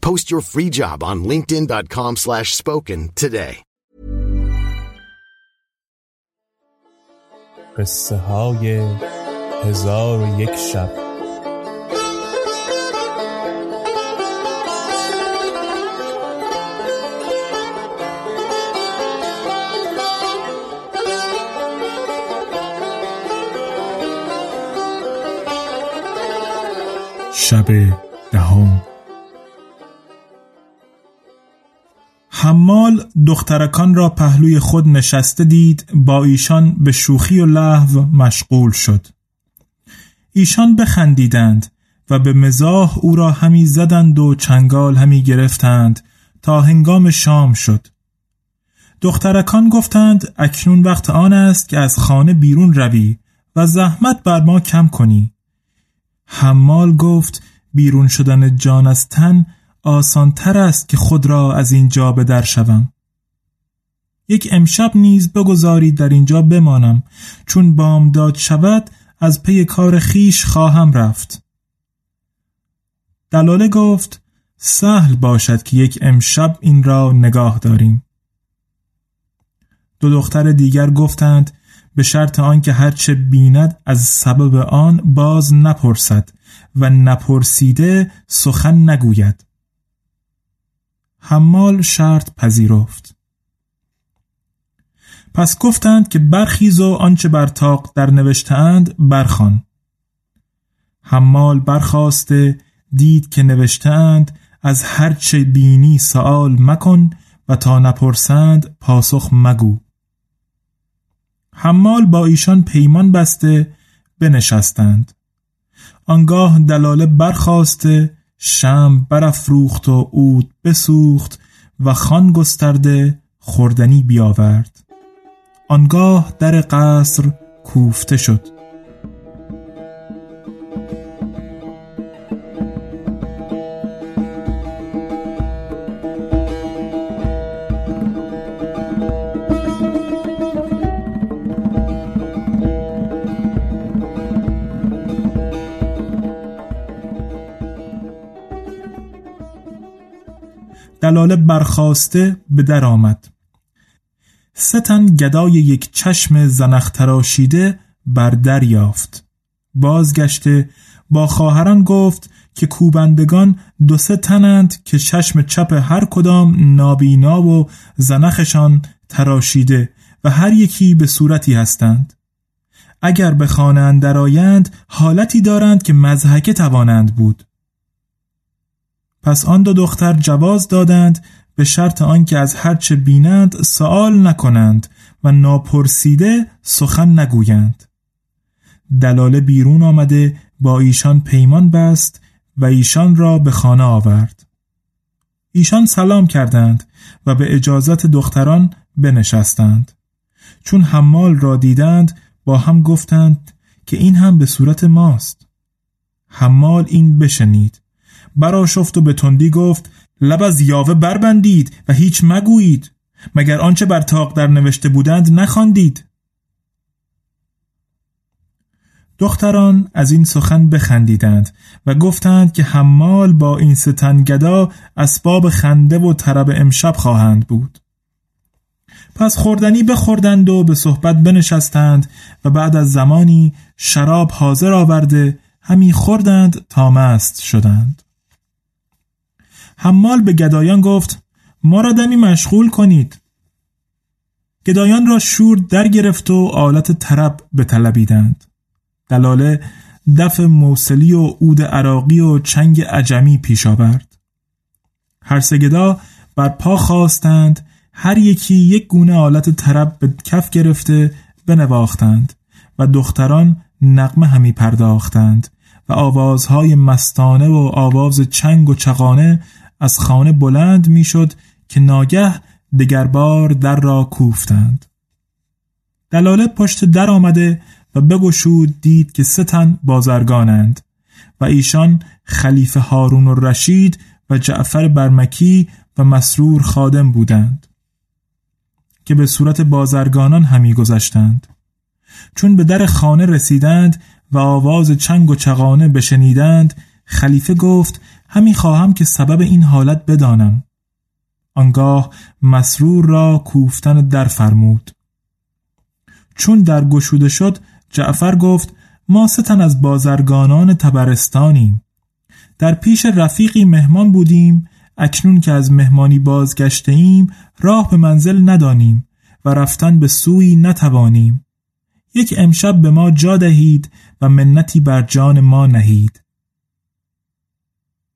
Post your free job on linkedin.com slash spoken today. قصه های هزار و یک شب شب دهم حمال دخترکان را پهلوی خود نشسته دید با ایشان به شوخی و لحو مشغول شد. ایشان بخندیدند و به مزاح او را همی زدند و چنگال همی گرفتند تا هنگام شام شد. دخترکان گفتند اکنون وقت آن است که از خانه بیرون روی و زحمت بر ما کم کنی. حمال گفت بیرون شدن جان از تن آسان تر است که خود را از اینجا به در شوم. یک امشب نیز بگذارید در اینجا بمانم چون بامداد شود از پی کار خیش خواهم رفت. دلاله گفت سهل باشد که یک امشب این را نگاه داریم. دو دختر دیگر گفتند به شرط آنکه هرچه بیند از سبب آن باز نپرسد و نپرسیده سخن نگوید. حمال شرط پذیرفت. پس گفتند که برخیز و آنچه بر تاق در نوشتهاند برخوان. حمال برخواسته دید که نوشتهاند از هرچه بینی سوال مکن و تا نپرسند پاسخ مگو. حمال با ایشان پیمان بسته بنشستند. آنگاه دلاله برخواسته شم برافروخت و عود بسوخت و خان گسترده خوردنی بیاورد. آنگاه در قصر کوفته شد. دلاله برخواسته به در آمد. سه گدای یک چشم زنخ تراشیده بر در یافت. بازگشته با خواهران گفت که کوبندگان دو سه تنند که چشم چپ هر کدام نابینا و زنخشان تراشیده و هر یکی به صورتی هستند. اگر به خانه اندرآیند حالتی دارند که مزهکه توانند بود. پس آن دو دختر جواز دادند به شرط آنکه از هرچه بینند سوال نکنند و ناپرسیده سخن نگویند. دلاله بیرون آمده با ایشان پیمان بست و ایشان را به خانه آورد. ایشان سلام کردند و به اجازت دختران بنشستند. چون حمال را دیدند با هم گفتند که این هم به صورت ماست. حمال این بشنید. براشفت و به تندی گفت لب از یاوه بربندید و هیچ مگویید مگر آنچه بر تاق در نوشته بودند نخواندید. دختران از این سخن بخندیدند و گفتند که حمال با این ستنگدا اسباب خنده و طرب امشب خواهند بود. پس خوردنی بخوردند و به صحبت بنشستند و بعد از زمانی شراب حاضر آورده همی خوردند تا مست شدند. حمال به گدایان گفت ما را دمی مشغول کنید. گدایان را شور در گرفت و آلت طرب بطلبیدند. دلاله دف موسلی و عود عراقی و چنگ عجمی پیش آورد. هر سگدا بر پا خواستند هر یکی یک گونه آلت طرب به کف گرفته بنواختند و دختران نقمه همی پرداختند و آوازهای مستانه و آواز چنگ و چقانه از خانه بلند می‌شد که ناگه دگربار در را کوفتند. دلاله پشت در آمده و بگشود دید که سه بازرگانند و ایشان خلیفه هارون و رشید و جعفر برمکی و مسرور خادم بودند که به صورت بازرگانان همی گذشتند. چون به در خانه رسیدند و آواز چنگ و چغانه بشنیدند خلیفه گفت همی خواهم که سبب این حالت بدانم. آنگاه مسرور را کوفتن در فرمود. چون در گشوده شد جعفر گفت ما ستن از بازرگانان تبرستانیم. در پیش رفیقی مهمان بودیم اکنون که از مهمانی بازگشته ایم راه به منزل ندانیم و رفتن به سوی نتوانیم. یک امشب به ما جا دهید و منتی بر جان ما نهید.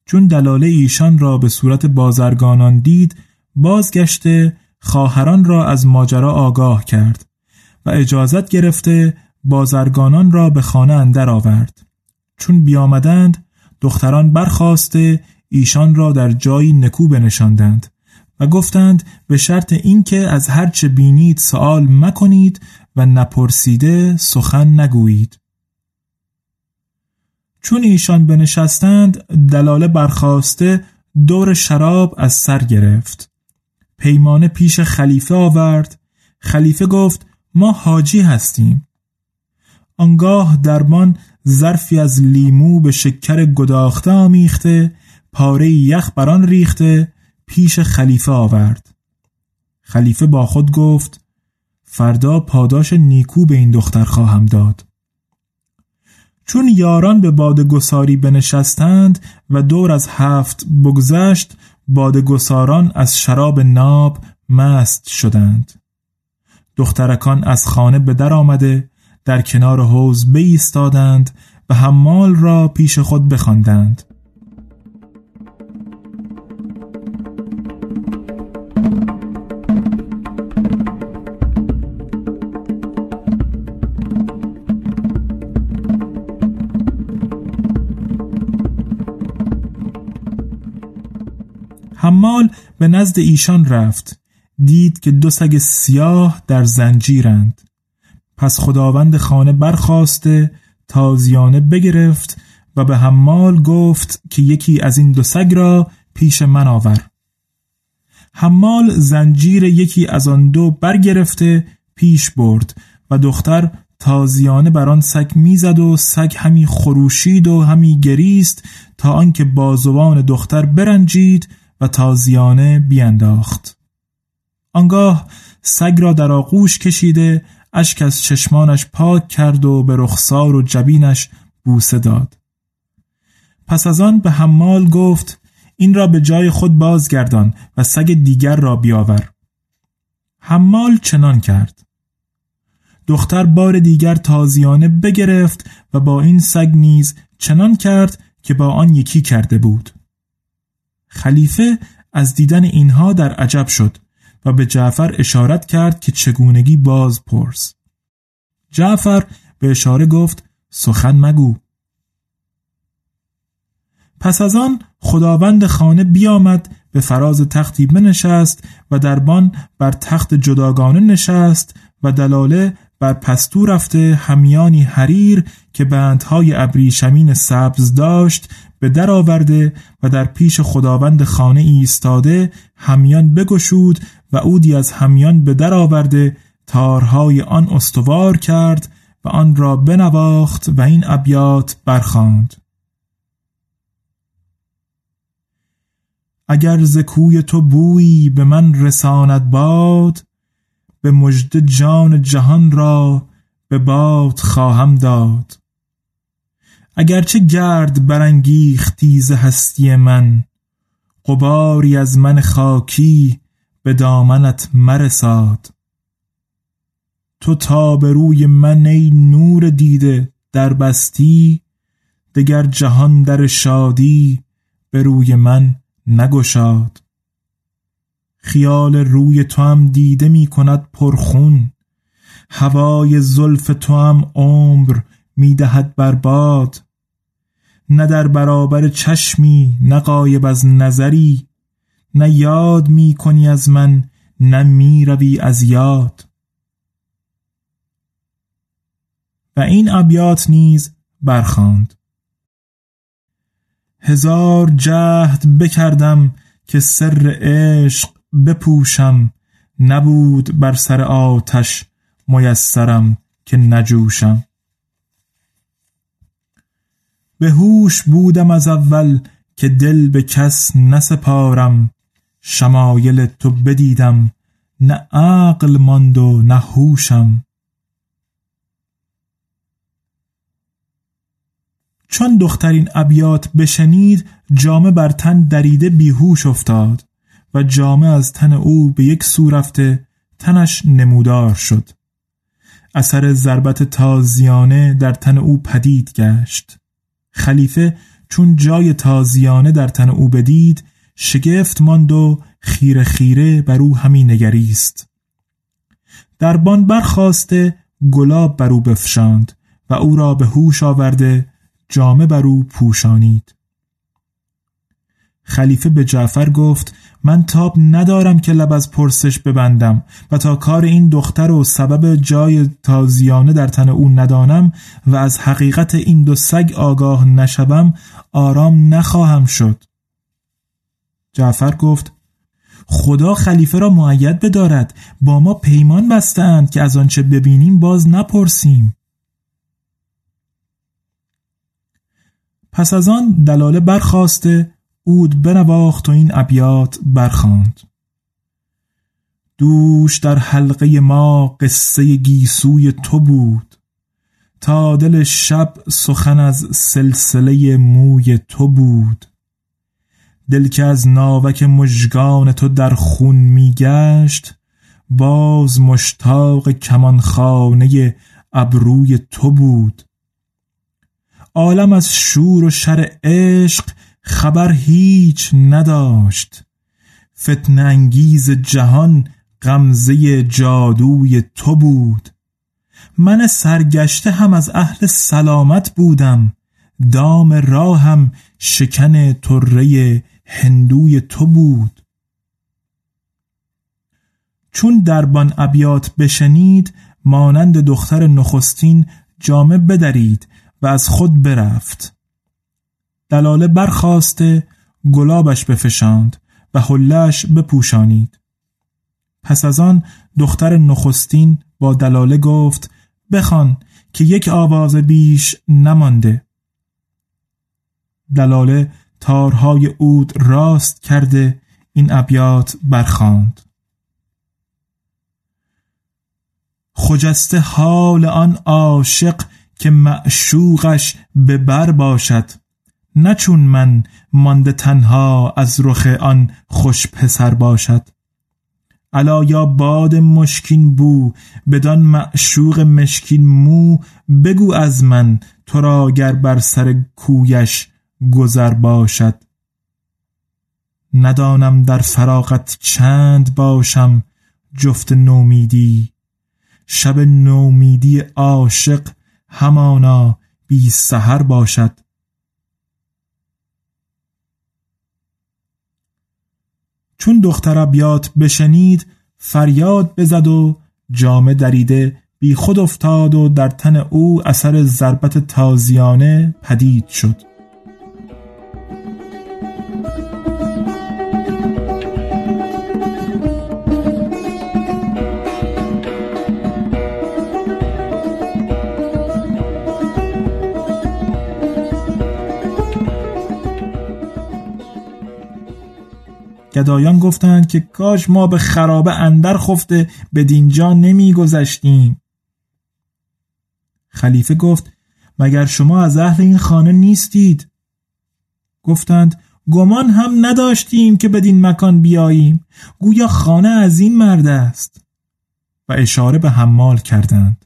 چون دلاله ایشان را به صورت بازرگانان دید بازگشته خواهران را از ماجرا آگاه کرد و اجازت گرفته بازرگانان را به خانه اندر آورد. چون بیامدند دختران برخواسته ایشان را در جایی نکو بنشاندند و گفتند به شرط اینکه از هر چه بینید سوال مکنید و نپرسیده سخن نگویید. چون ایشان بنشستند دلاله برخواسته دور شراب از سر گرفت. پیمانه پیش خلیفه آورد. خلیفه گفت ما حاجی هستیم. آنگاه درمان ظرفی از لیمو به شکر گداخته آمیخته پاره یخ بران ریخته پیش خلیفه آورد. خلیفه با خود گفت فردا پاداش نیکو به این دختر خواهم داد. چون یاران به بادگساری بنشستند و دور از هفت بگذشت بادگساران از شراب ناب مست شدند. دخترکان از خانه به در آمده در کنار حوز بایستادند و حمال را پیش خود بخواندند. به نزد ایشان رفت. دید که دو سگ سیاه در زنجیرند. پس خداوند خانه برخواسته تازیانه بگرفت و به حمال گفت که یکی از این دو سگ را پیش من آور. حمال زنجیر یکی از آن دو برگرفته پیش برد و دختر تازیانه بر آن سگ می‌زد و سگ همی خروشید و همی گریست تا آنکه بازوان دختر برنجید و تازیانه بینداخت. آنگاه سگ را در آغوش کشیده اشک از چشمانش پاک کرد و به رخسار و جبینش بوسه داد. پس از آن به حمال گفت این را به جای خود بازگردان و سگ دیگر را بیاور. حمال چنان کرد. دختر بار دیگر تازیانه بگرفت و با این سگ نیز چنان کرد که با آن یکی کرده بود. خلیفه از دیدن اینها در عجب شد و به جعفر اشارت کرد که چگونگی باز پرس. جعفر به اشاره گفت سخن مگو. پس از آن خداوند خانه بیامد به فراز تختی بنشست و دربان بر تخت جداگانه نشست و دلاله بر پستو رفته همیانی حریر که بندهای ابریشمین سبز داشت به در آورده و در پیش خداوند خانه ایستاده همیان بگشود و اودی از همیان به در آورده تارهای آن استوار کرد و آن را بنواخت و این ابیات برخاند. اگر ز کوی تو بویی به من رساند باد به مژده جان جهان را به باد خواهم داد. اگرچه گرد برانگیختی ز هستی من قباری از من خاکی به دامنت مرساد. تو تا به روی من ای نور دیده در بستی دگر جهان در شادی به روی من نگشاد. خیال روی تو هم دیده می کند پرخون. هوای زلف تو هم عمر می دهد برباد نه در برابر چشمی نه قایب از نظری. نه یاد می کنی از من نه می روی از یاد. و این ابیات نیز برخاند. هزار جهد بکردم که سر عشق بپوشم. نبود بر سر آتش میسرم که نجوشم. به هوش بودم از اول که دل به کس نسپارم. شمایل تو بدیدم. نه عقل ماند و نه هوشم. چون دختر این ابیات بشنید جامه بر تن دریده بیهوش افتاد. و جامه از تن او به یک سو رفته تنش نمودار شد. اثر ضربت تازیانه در تن او پدید گشت. خلیفه چون جای تازیانه در تن او بدید شگفت ماند و خیره خیره بر او همی نگریست. دربان برخواسته گلاب بر او بفشاند و او را به هوش آورده جامه بر او پوشانید. خلیفه به جعفر گفت من تاب ندارم که لب از پرسش ببندم و تا کار این دختر و سبب جای تازیانه در تن او ندانم و از حقیقت این دو سگ آگاه نشوم آرام نخواهم شد. جعفر گفت خدا خلیفه را معید بدارد با ما پیمان بستند که از آنچه ببینیم باز نپرسیم. پس از آن دلاله برخواسته اود بنواخت و این ابیات برخاند. دوش در حلقه ما قصه گیسوی تو بود. تا دل شب سخن از سلسله موی تو بود. دل که از ناوک مژگان تو در خون میگشت باز مشتاق کمانخانه ابروی تو بود. عالم از شور و شر عشق خبر هیچ نداشت. فتن انگیز جهان غمزه جادوی تو بود. من سرگشته هم از اهل سلامت بودم. دام راهم شکن طره هندوی تو بود. چون دربان ابیات بشنید مانند دختر نخستین جامه بدرید و از خود برفت. دلاله برخواسته گلابش بفشاند و حلش بپوشانید. پس از آن دختر نخستین با دلاله گفت بخوان که یک آواز بیش نمانده. دلاله تارهای اود راست کرده این ابیات برخاند. خجسته حال آن عاشق که معشوقش به بر باشد. نه چون من مانده تنها از رخ آن خوش پسر باشد. الا یا باد مشکین بو بدان معشوق مشکین مو بگو از من تو را گر بر سر کویش گذر باشد. ندانم در فراغت چند باشم جفت نومیدی. شب نومیدی عاشق همانا بی سهر باشد. چون دختر ابیات بشنید فریاد بزد و جامه دریده بی خود افتاد و در تن او اثر ضربت تازیانه پدید شد. گدایان گفتند که کاش ما به خرابه اندر خفته به دینجا نمی گذشتیم. خلیفه گفت مگر شما از اهل این خانه نیستید؟ گفتند گمان هم نداشتیم که بدین مکان بیاییم. گویا خانه از این مرد است. و اشاره به حمال کردند.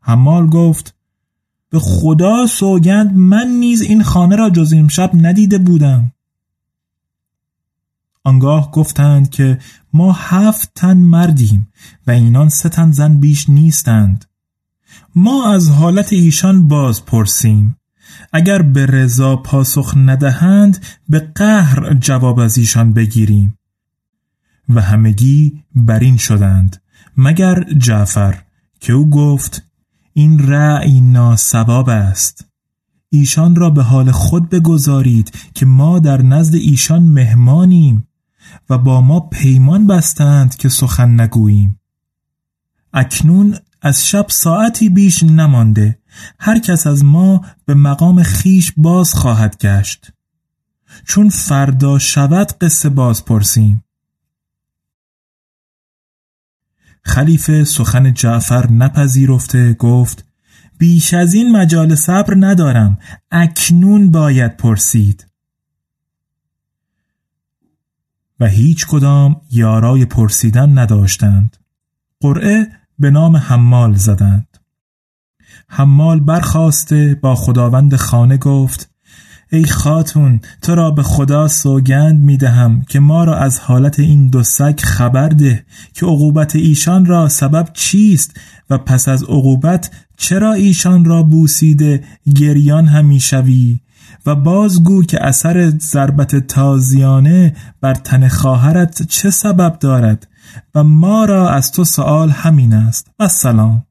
حمال گفت به خدا سوگند من نیز این خانه را جز امشب ندیده بودم. آنگاه گفتند که ما هفت تن مردیم و اینان سه تن زن بیش نیستند. ما از حالت ایشان باز پرسیم. اگر به رضا پاسخ ندهند به قهر جواب از ایشان بگیریم. و همگی برین شدند مگر جعفر که او گفت این رأی ناسباب است. ایشان را به حال خود بگذارید که ما در نزد ایشان مهمانیم. و با ما پیمان بستند که سخن نگوییم. اکنون از شب ساعتی بیش نمانده هر کس از ما به مقام خیش باز خواهد گشت. چون فردا شود قصه باز پرسیم. خلیفه سخن جعفر نپذیرفته گفت بیش از این مجال صبر ندارم اکنون باید پرسید. و هیچ کدام یارای پرسیدن نداشتند. قرعه به نام حمال زدند. حمال برخواسته با خداوند خانه گفت ای خاتون تو را به خدا سوگند می دهم که ما را از حالت این دو سگ خبر ده که عقوبت ایشان را سبب چیست و پس از عقوبت چرا ایشان را بوسیده گریان همی شوی؟ و بازگو که اثر ضربت تازیانه بر تن خواهرت چه سبب دارد و ما را از تو سوال همین است. و سلام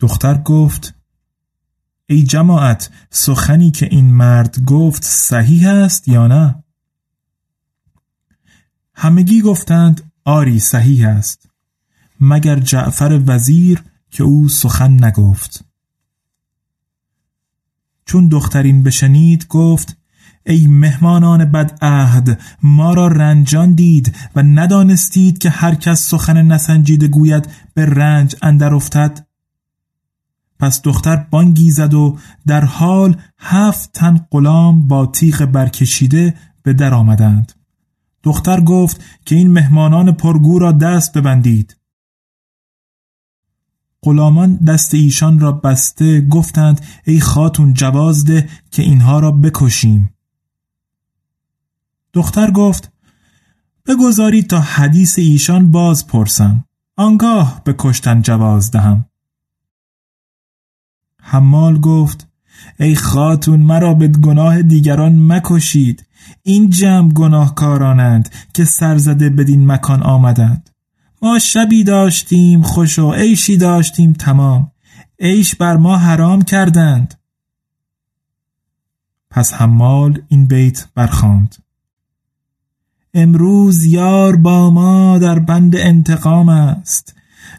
دختر گفت ای جماعت سخنی که این مرد گفت صحیح است یا نه؟ همگی گفتند آری صحیح است. مگر جعفر وزیر که او سخن نگفت؟ چون دخترین بشنید گفت ای مهمانان بد عهد ما را رنجان دید و ندانستید که هر کس سخن نسنجیده گوید به رنج اندر افتد؟ پس دختر بانگی زد و در حال هفت تن غلام با تیغ برکشیده به در آمدند. دختر گفت که این مهمانان پرگو را دست ببندید. غلامان دست ایشان را بسته گفتند ای خاتون جواز ده که اینها را بکشیم. دختر گفت بگذارید تا حدیث ایشان باز پرسم آنگاه به کشتن جواز دهم. حمال گفت ای خاتون مرا به گناه دیگران مکشید. این جمع گناهکارانند که سرزده بدین مکان آمدند. ما شبی داشتیم خوش و عیشی داشتیم تمام. عیش بر ما حرام کردند. پس حمال این بیت برخاند. امروز یار با ما در بند انتقام است.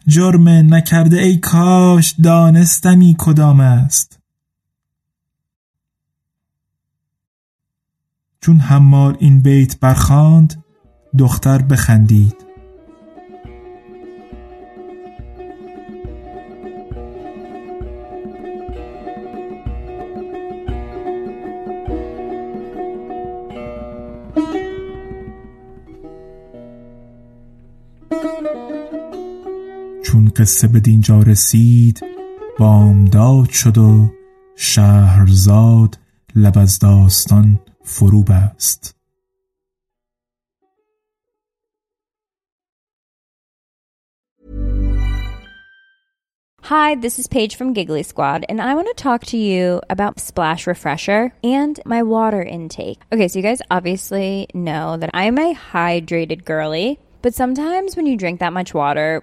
جرم نکرده ای کاش دانستمی کدام است. چون حمال این بیت برخاند دختر بخندید. قصه به دینجا رسید بامداد شد و شهرزاد لب از داستان فرو بست Hi, this is Paige from Giggly Squad, and I want to talk to you about Splash Refresher and my water intake. Okay, so you guys obviously know that I'm a hydrated girly, but sometimes when you drink that much water,